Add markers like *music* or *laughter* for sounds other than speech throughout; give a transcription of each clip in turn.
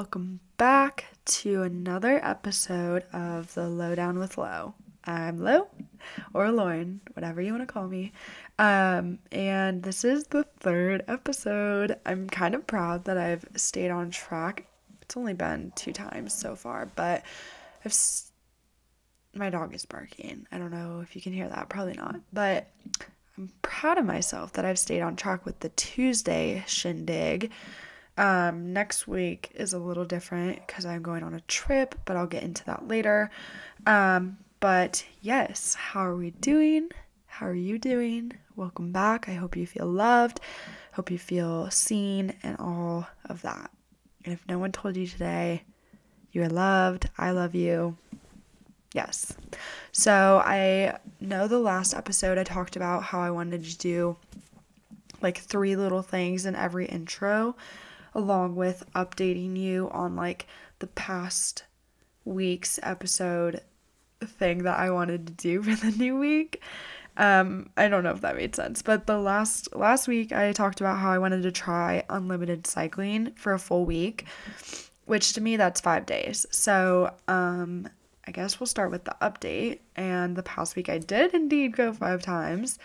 welcome back to another episode of the Lowdown with Lo. I'm Lo, or Lauren, whatever you want to call me. Um, and this is the third episode. I'm kind of proud that I've stayed on track. It's only been two times so far, but I've. S- my dog is barking. I don't know if you can hear that, probably not. But I'm proud of myself that I've stayed on track with the Tuesday shindig. Um, next week is a little different because I'm going on a trip, but I'll get into that later. Um, but yes, how are we doing? How are you doing? Welcome back. I hope you feel loved. Hope you feel seen and all of that. And if no one told you today, you are loved. I love you. Yes. So I know the last episode I talked about how I wanted to do like three little things in every intro along with updating you on like the past week's episode thing that I wanted to do *laughs* for the new week. Um, I don't know if that made sense, but the last last week I talked about how I wanted to try unlimited cycling for a full week, which to me that's 5 days. So, um I guess we'll start with the update. And the past week I did indeed go 5 times,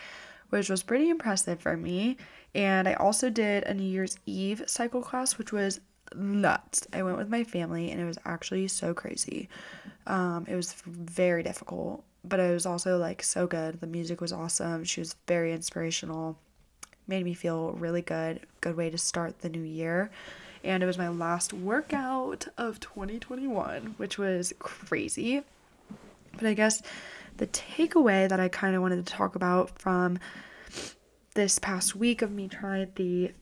which was pretty impressive for me. And I also did a New Year's Eve cycle class, which was nuts. I went with my family and it was actually so crazy. Um, it was very difficult, but it was also like so good. The music was awesome. She was very inspirational. Made me feel really good. Good way to start the new year. And it was my last workout of 2021, which was crazy. But I guess the takeaway that I kind of wanted to talk about from this past week of me trying the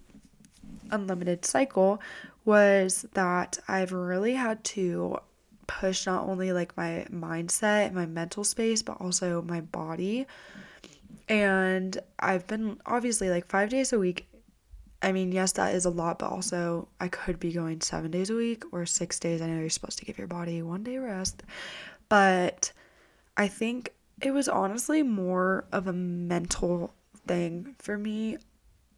unlimited cycle was that I've really had to push not only like my mindset and my mental space but also my body. And I've been obviously like 5 days a week. I mean yes that is a lot but also I could be going 7 days a week or 6 days. I know you're supposed to give your body one day rest but I think it was honestly more of a mental thing for me.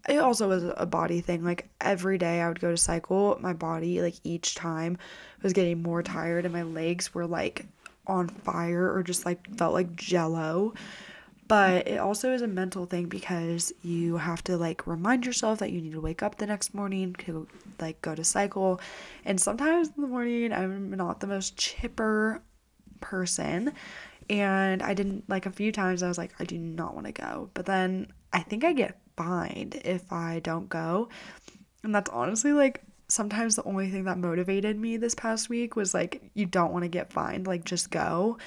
It also was a body thing. Like every day I would go to cycle, my body, like each time, was getting more tired and my legs were like on fire or just like felt like jello. But it also is a mental thing because you have to like remind yourself that you need to wake up the next morning to like go to cycle. And sometimes in the morning, I'm not the most chipper person and I didn't like a few times I was like I do not want to go. But then I think I get fined if I don't go. And that's honestly like sometimes the only thing that motivated me this past week was like you don't want to get fined, like just go.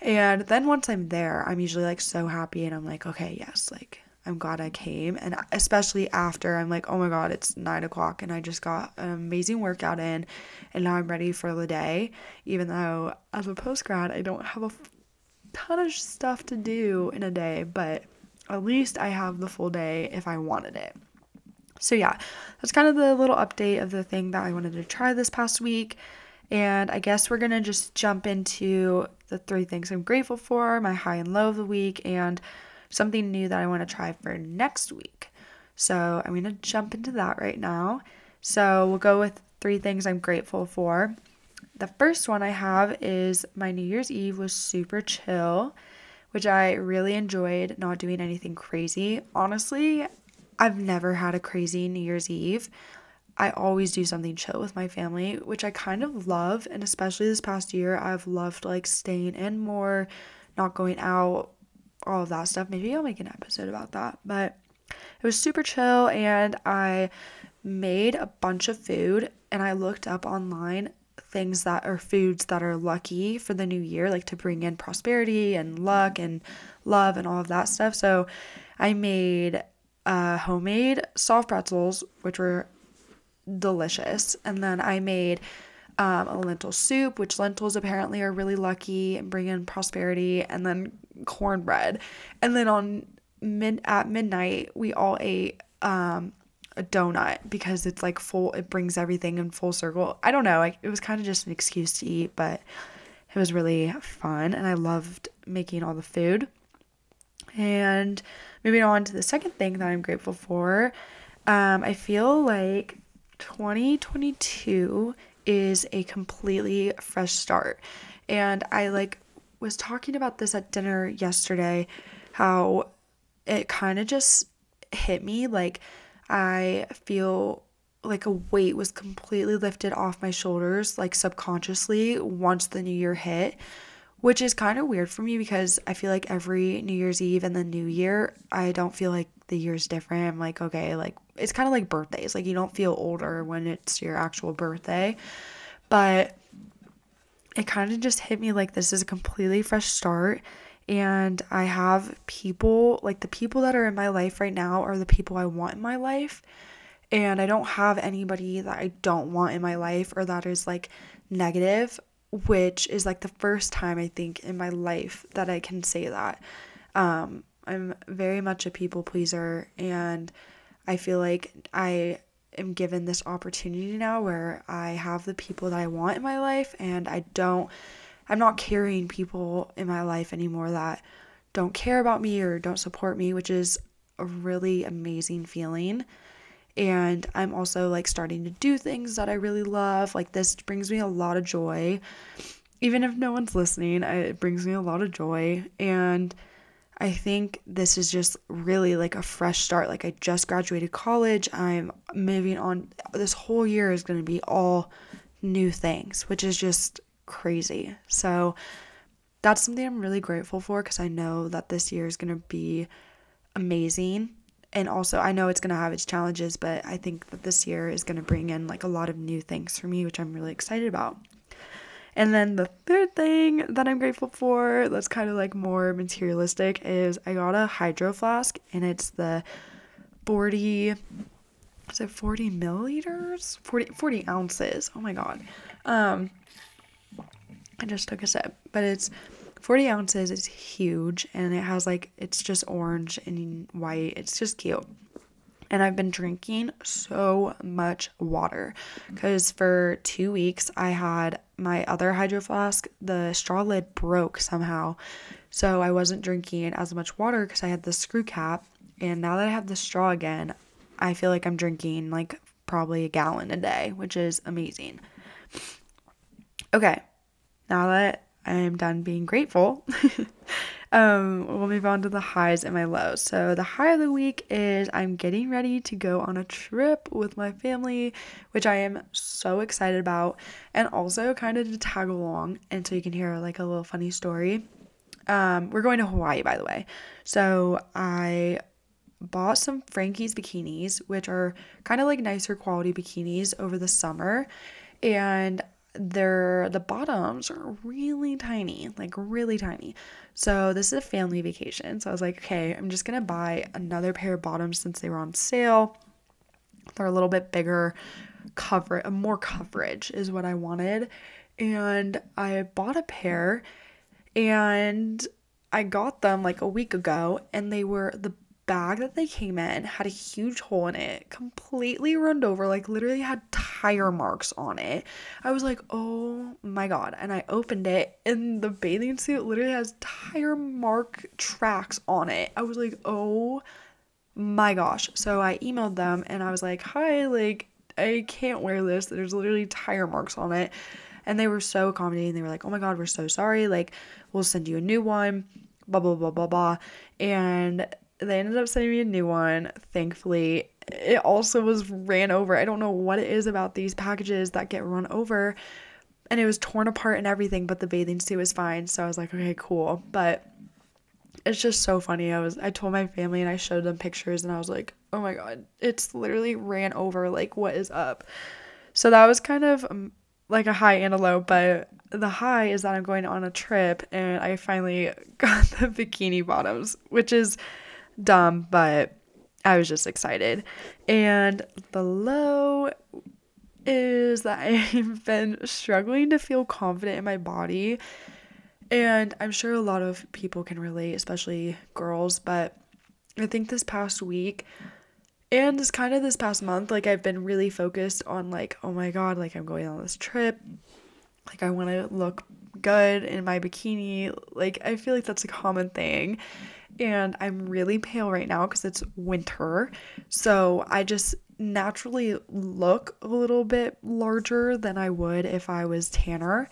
And then once I'm there, I'm usually like so happy and I'm like, okay, yes, like I'm glad I came. And especially after I'm like, oh my God, it's nine o'clock and I just got an amazing workout in and now I'm ready for the day. Even though as a post grad, I don't have a ton of stuff to do in a day, but at least I have the full day if I wanted it. So, yeah, that's kind of the little update of the thing that I wanted to try this past week. And I guess we're going to just jump into the three things I'm grateful for, my high and low of the week, and something new that I want to try for next week. So, I'm going to jump into that right now. So, we'll go with three things I'm grateful for. The first one I have is my New Year's Eve was super chill, which I really enjoyed not doing anything crazy. Honestly, I've never had a crazy New Year's Eve. I always do something chill with my family, which I kind of love. And especially this past year, I've loved like staying in more, not going out, all of that stuff. Maybe I'll make an episode about that. But it was super chill, and I made a bunch of food and I looked up online things that are foods that are lucky for the new year, like to bring in prosperity and luck and love and all of that stuff. So I made uh, homemade soft pretzels, which were delicious. And then I made um, a lentil soup, which lentils apparently are really lucky and bring in prosperity, and then cornbread. And then on mid at midnight, we all ate um, a donut because it's like full it brings everything in full circle. I don't know, it was kind of just an excuse to eat, but it was really fun and I loved making all the food. And moving on to the second thing that I'm grateful for, um, I feel like 2022 is a completely fresh start. And I like was talking about this at dinner yesterday how it kind of just hit me like I feel like a weight was completely lifted off my shoulders like subconsciously once the new year hit which is kind of weird for me because I feel like every New Year's Eve and the New Year, I don't feel like the year's different. I'm like, okay, like it's kind of like birthdays. Like you don't feel older when it's your actual birthday. But it kind of just hit me like this is a completely fresh start. And I have people, like the people that are in my life right now are the people I want in my life. And I don't have anybody that I don't want in my life or that is like negative, which is like the first time I think in my life that I can say that. Um, I'm very much a people pleaser and I feel like I am given this opportunity now where I have the people that I want in my life and I don't I'm not carrying people in my life anymore that don't care about me or don't support me, which is a really amazing feeling. And I'm also like starting to do things that I really love. Like this brings me a lot of joy. Even if no one's listening, it brings me a lot of joy and I think this is just really like a fresh start. Like, I just graduated college. I'm moving on. This whole year is going to be all new things, which is just crazy. So, that's something I'm really grateful for because I know that this year is going to be amazing. And also, I know it's going to have its challenges, but I think that this year is going to bring in like a lot of new things for me, which I'm really excited about. And then the third thing that I'm grateful for, that's kind of like more materialistic, is I got a hydro flask and it's the 40, is it 40 milliliters? 40, 40 ounces. Oh my God. Um, I just took a sip, but it's 40 ounces. It's huge and it has like, it's just orange and white. It's just cute and I've been drinking so much water because for two weeks I had my other hydro flask, the straw lid broke somehow. So I wasn't drinking as much water because I had the screw cap. And now that I have the straw again, I feel like I'm drinking like probably a gallon a day, which is amazing. Okay, now that I'm done being grateful, *laughs* um, we'll move on to the highs and my lows. So, the high of the week is I'm getting ready to go on a trip with my family, which I am so excited about, and also kind of to tag along. And so you can hear like a little funny story. Um, we're going to Hawaii, by the way. So, I bought some Frankie's bikinis, which are kind of like nicer quality bikinis over the summer. And they're the bottoms are really tiny, like really tiny. So this is a family vacation. So I was like, okay, I'm just gonna buy another pair of bottoms since they were on sale. They're a little bit bigger, cover more coverage is what I wanted. And I bought a pair and I got them like a week ago and they were the bag that they came in had a huge hole in it, completely runned over, like literally had tire marks on it. I was like, oh my god. And I opened it, and the bathing suit literally has tire mark tracks on it. I was like, oh my gosh. So I emailed them and I was like, hi, like, I can't wear this. There's literally tire marks on it. And they were so accommodating. They were like, oh my god, we're so sorry. Like, we'll send you a new one blah blah blah blah blah and they ended up sending me a new one, thankfully. It also was ran over. I don't know what it is about these packages that get run over. And it was torn apart and everything, but the bathing suit was fine. So I was like, okay, cool. But it's just so funny. I was I told my family and I showed them pictures and I was like, "Oh my god, it's literally ran over. Like what is up?" So that was kind of um, like a high and a low, but the high is that I'm going on a trip and I finally *laughs* got the bikini bottoms, which is dumb, but I was just excited. And the low is that *laughs* I've been struggling to feel confident in my body. And I'm sure a lot of people can relate, especially girls, but I think this past week and this kind of this past month, like I've been really focused on like, oh my god, like I'm going on this trip. Like I want to look good in my bikini. Like I feel like that's a common thing and I'm really pale right now because it's winter. So I just naturally look a little bit larger than I would if I was tanner.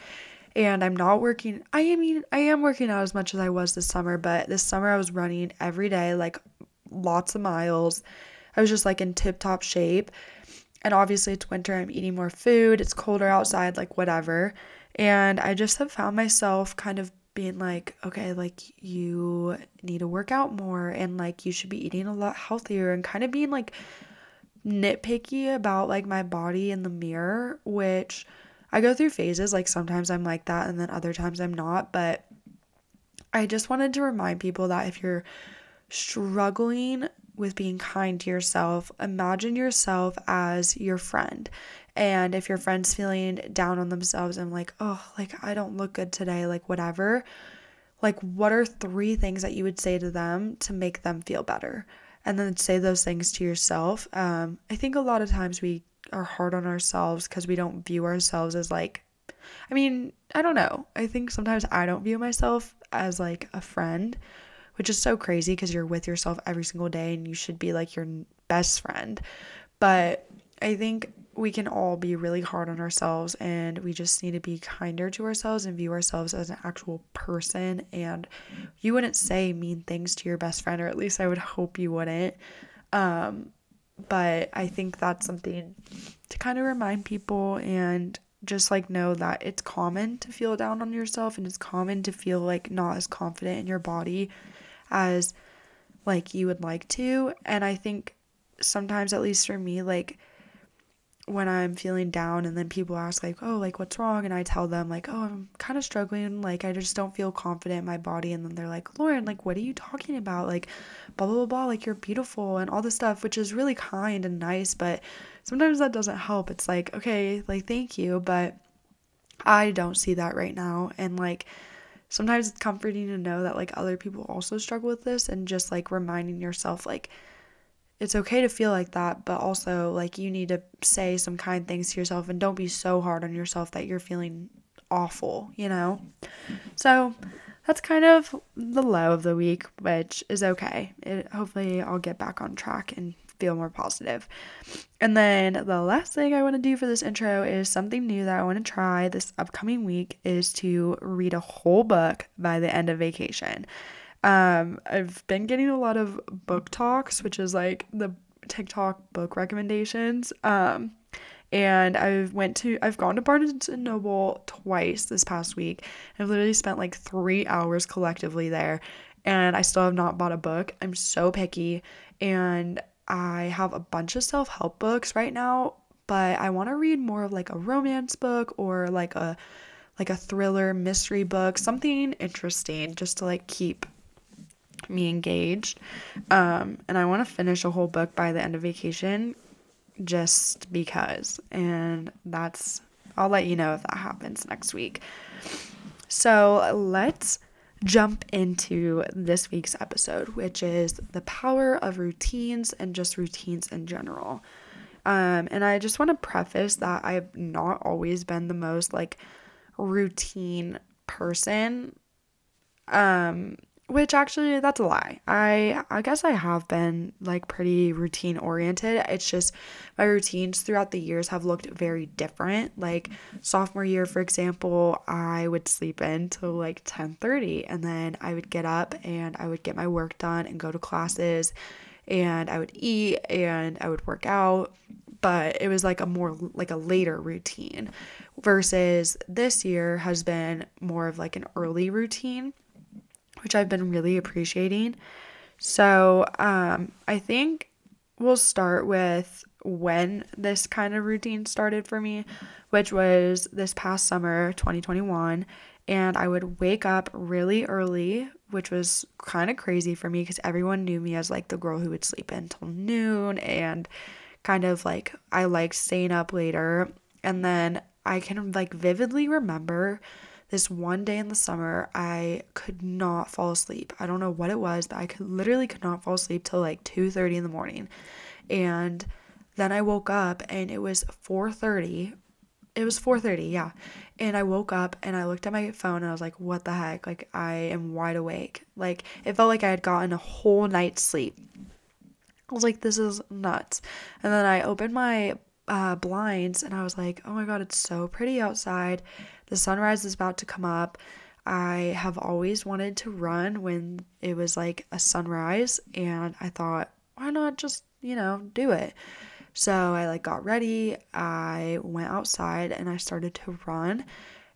And I'm not working I mean I am working out as much as I was this summer, but this summer I was running every day like lots of miles. I was just like in tip top shape. And obviously it's winter, I'm eating more food, it's colder outside, like whatever. And I just have found myself kind of being like, okay, like you need to work out more and like you should be eating a lot healthier and kind of being like nitpicky about like my body in the mirror, which I go through phases. Like sometimes I'm like that and then other times I'm not. But I just wanted to remind people that if you're struggling with being kind to yourself, imagine yourself as your friend. And if your friend's feeling down on themselves and like, oh, like I don't look good today, like whatever, like what are three things that you would say to them to make them feel better? And then say those things to yourself. Um, I think a lot of times we are hard on ourselves because we don't view ourselves as like, I mean, I don't know. I think sometimes I don't view myself as like a friend which is so crazy because you're with yourself every single day and you should be like your best friend. But I think we can all be really hard on ourselves and we just need to be kinder to ourselves and view ourselves as an actual person and you wouldn't say mean things to your best friend or at least I would hope you wouldn't um, but I think that's something to kind of remind people and just like know that it's common to feel down on yourself and it's common to feel like not as confident in your body as like you would like to. And I think sometimes, at least for me, like when I'm feeling down and then people ask like, "Oh, like what's wrong?" and I tell them like, "Oh, I'm kind of struggling, like I just don't feel confident in my body." And then they're like, "Lauren, like what are you talking about? Like blah blah blah, blah like you're beautiful and all this stuff," which is really kind and nice, but sometimes that doesn't help. It's like, "Okay, like thank you, but I don't see that right now." And like sometimes it's comforting to know that like other people also struggle with this and just like reminding yourself like it's okay to feel like that, but also like you need to say some kind things to yourself and don't be so hard on yourself that you're feeling awful, you know? So that's kind of the low of the week, which is okay. It, hopefully, I'll get back on track and feel more positive. And then the last thing I want to do for this intro is something new that I want to try this upcoming week is to read a whole book by the end of vacation. Um, I've been getting a lot of BookToks, which is like the TikTok book recommendations. Um, and I've went to I've gone to Barnes and Noble twice this past week. I've literally spent like 3 hours collectively there and I still have not bought a book. I'm so picky and I have a bunch of self help books right now, but I want to read more of like a romance book or like a like a thriller mystery book, something interesting just to like keep me engaged. Um, and I want to finish a whole book by the end of vacation just because. And that's, I'll let you know if that happens next week. So let's jump into this week's episode, which is the power of routines and just routines in general. Um, and I just want to preface that I've not always been the most like routine person. Um, which actually that's a lie. I I guess I have been like pretty routine oriented. It's just my routines throughout the years have looked very different. Like sophomore year for example, I would sleep in till like 10:30 and then I would get up and I would get my work done and go to classes and I would eat and I would work out, but it was like a more like a later routine versus this year has been more of like an early routine which I've been really appreciating. So, um, I think we'll start with when this kind of routine started for me, which was this past summer, 2021. And I would wake up really early, which was kind of crazy for me because everyone knew me as like the girl who would sleep until noon and kind of like I like staying up later. And then I can like vividly remember this one day in the summer I could not fall asleep. I don't know what it was, but I could literally could not fall asleep till like 2:30 in the morning. And then I woke up and it was 4:30. It was 4:30, yeah. And I woke up and I looked at my phone and I was like, "What the heck? Like I am wide awake." Like it felt like I had gotten a whole night's sleep. I was like, this is nuts. And then I opened my uh, blinds and I was like, oh my God, it's so pretty outside. The sunrise is about to come up. I have always wanted to run when it was like a sunrise, and I thought, why not just, you know, do it? So I like got ready, I went outside and I started to run,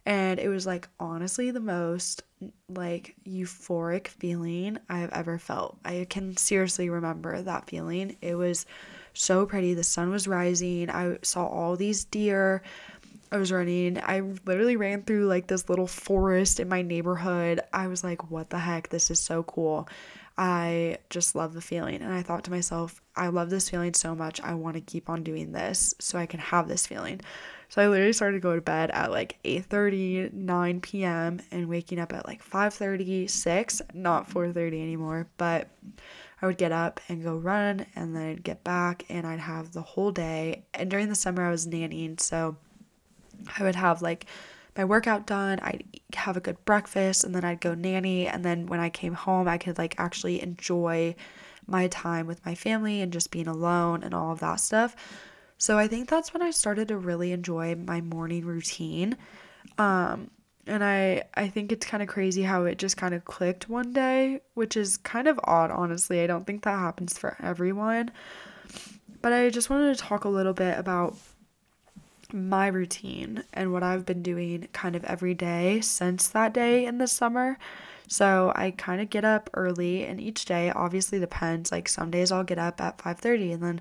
and it was like honestly the most like euphoric feeling I've ever felt. I can seriously remember that feeling. It was so pretty. The sun was rising. I saw all these deer. I was running. I literally ran through like this little forest in my neighborhood. I was like, what the heck? This is so cool. I just love the feeling. And I thought to myself, I love this feeling so much. I want to keep on doing this so I can have this feeling. So I literally started to go to bed at like 8:30, 9 p.m. and waking up at like 5:30, 6, not 4:30 anymore, but I would get up and go run and then I'd get back and I'd have the whole day. And during the summer I was nannying, so I would have like my workout done, I'd have a good breakfast, and then I'd go nanny. And then when I came home, I could like actually enjoy my time with my family and just being alone and all of that stuff. So I think that's when I started to really enjoy my morning routine. Um, and I I think it's kind of crazy how it just kind of clicked one day, which is kind of odd honestly. I don't think that happens for everyone. But I just wanted to talk a little bit about my routine and what I've been doing kind of every day since that day in the summer. So I kind of get up early and each day obviously depends. Like some days I'll get up at 5:30 and then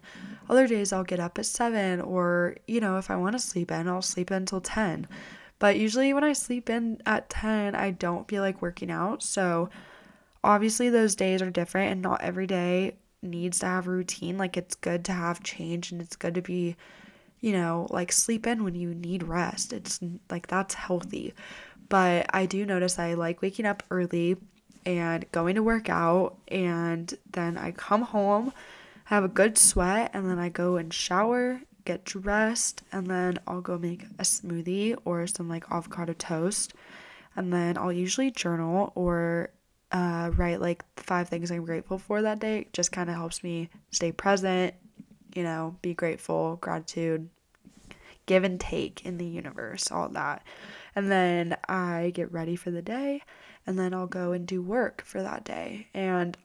other days I'll get up at 7 or you know, if I want to sleep in, I'll sleep in until 10. But usually when I sleep in at 10, I don't feel like working out. So obviously those days are different and not every day needs to have routine. Like it's good to have change and it's good to be you know, like sleep in when you need rest. It's like that's healthy. But I do notice I like waking up early and going to work out and then I come home, have a good sweat and then I go and shower, get dressed and then I'll go make a smoothie or some like avocado toast. And then I'll usually journal or uh, write like five things I'm grateful for that day. Just kind of helps me stay present you know, be grateful, gratitude, give and take in the universe, all that. And then I get ready for the day, and then I'll go and do work for that day. And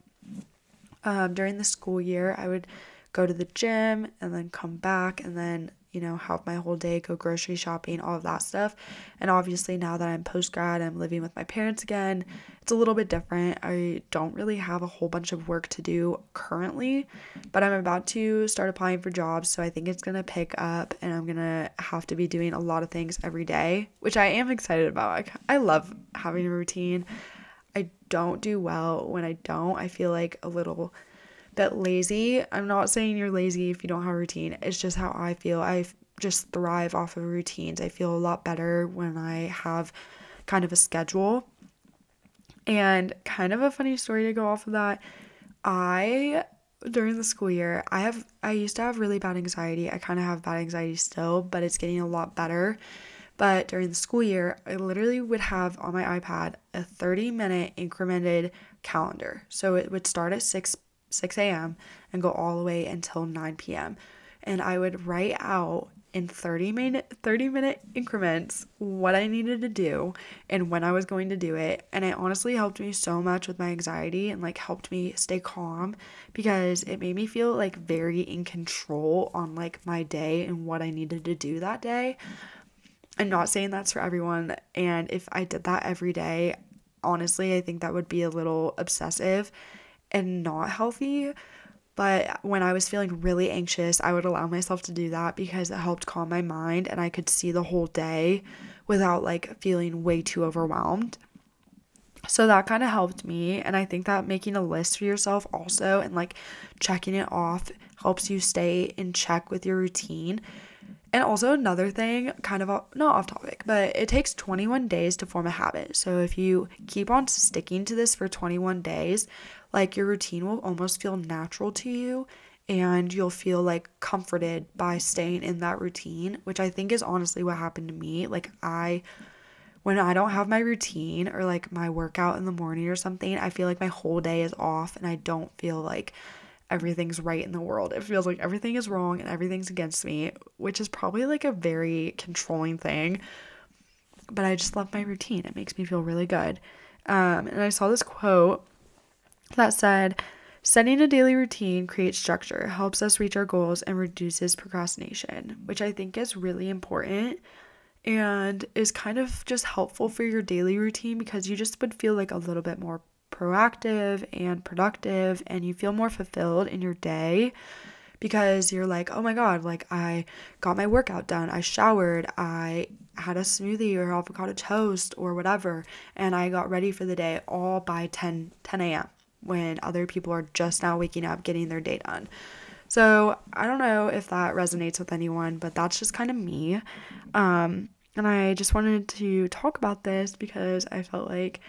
um, during the school year, I would go to the gym and then come back and then you know, have my whole day, go grocery shopping, all of that stuff. And obviously, now that I'm post grad, I'm living with my parents again. It's a little bit different. I don't really have a whole bunch of work to do currently, but I'm about to start applying for jobs. So I think it's going to pick up and I'm going to have to be doing a lot of things every day, which I am excited about. Like, I love having a routine. I don't do well when I don't. I feel like a little bit lazy. I'm not saying you're lazy if you don't have a routine. It's just how I feel. I just thrive off of routines. I feel a lot better when I have kind of a schedule. And kind of a funny story to go off of that. I during the school year, I have I used to have really bad anxiety. I kind of have bad anxiety still, but it's getting a lot better. But during the school year, I literally would have on my iPad a 30 minute incremented calendar. So it would start at 6 6 a.m. and go all the way until 9 p.m. And I would write out in 30 minute 30 minute increments what I needed to do and when I was going to do it and it honestly helped me so much with my anxiety and like helped me stay calm because it made me feel like very in control on like my day and what I needed to do that day. I'm not saying that's for everyone and if I did that every day honestly I think that would be a little obsessive and not healthy. But when I was feeling really anxious, I would allow myself to do that because it helped calm my mind and I could see the whole day without like feeling way too overwhelmed. So that kind of helped me. And I think that making a list for yourself also and like checking it off helps you stay in check with your routine. And also, another thing, kind of not off topic, but it takes 21 days to form a habit. So, if you keep on sticking to this for 21 days, like your routine will almost feel natural to you and you'll feel like comforted by staying in that routine, which I think is honestly what happened to me. Like I when I don't have my routine or like my workout in the morning or something, I feel like my whole day is off and I don't feel like everything's right in the world. It feels like everything is wrong and everything's against me, which is probably like a very controlling thing. But I just love my routine. It makes me feel really good. Um, and I saw this quote that said, Setting a daily routine creates structure, helps us reach our goals, and reduces procrastination, which I think is really important and is kind of just helpful for your daily routine because you just would feel like a little bit more proactive and productive and you feel more fulfilled in your day because you're like, oh my God, like I got my workout done, I showered, I had a smoothie or avocado toast or whatever, and I got ready for the day all by 10, 10 a.m. when other people are just now waking up, getting their day done. So I don't know if that resonates with anyone, but that's just kind of me. Um, and I just wanted to talk about this because I felt like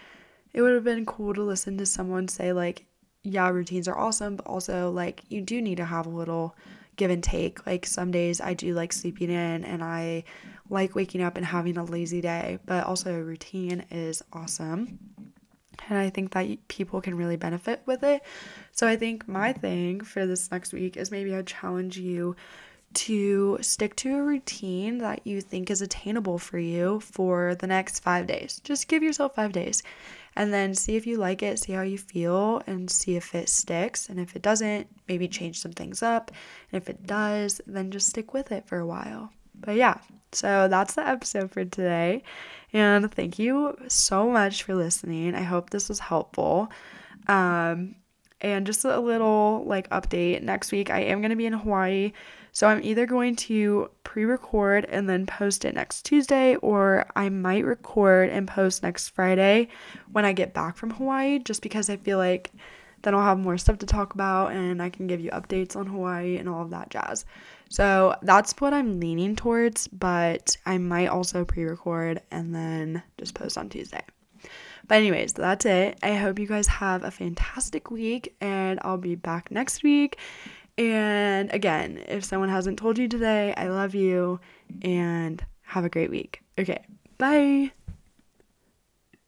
it would have been cool to listen to someone say, like, yeah, routines are awesome, but also, like, you do need to have a little give and take. Like, some days I do like sleeping in and I like waking up and having a lazy day, but also a routine is awesome. And I think that people can really benefit with it. So I think my thing for this next week is maybe I challenge you to stick to a routine that you think is attainable for you for the next five days. Just give yourself five days and then see if you like it, see how you feel, and see if it sticks. And if it doesn't, maybe change some things up. And if it does, then just stick with it for a while. But yeah, so that's the episode for today. And thank you so much for listening. I hope this was helpful. Um, and just a little like update next week, I am going to be in Hawaii so I'm either going to pre record and then post it next Tuesday, or I might record and post next Friday when I get back from Hawaii, just because I feel like then I'll have more stuff to talk about and I can give you updates on Hawaii and all of that jazz. So that's what I'm leaning towards, but I might also pre record and then just post on Tuesday. But, anyways, that's it. I hope you guys have a fantastic week, and I'll be back next week. And again, if someone hasn't told you today, I love you and have a great week. Okay, bye.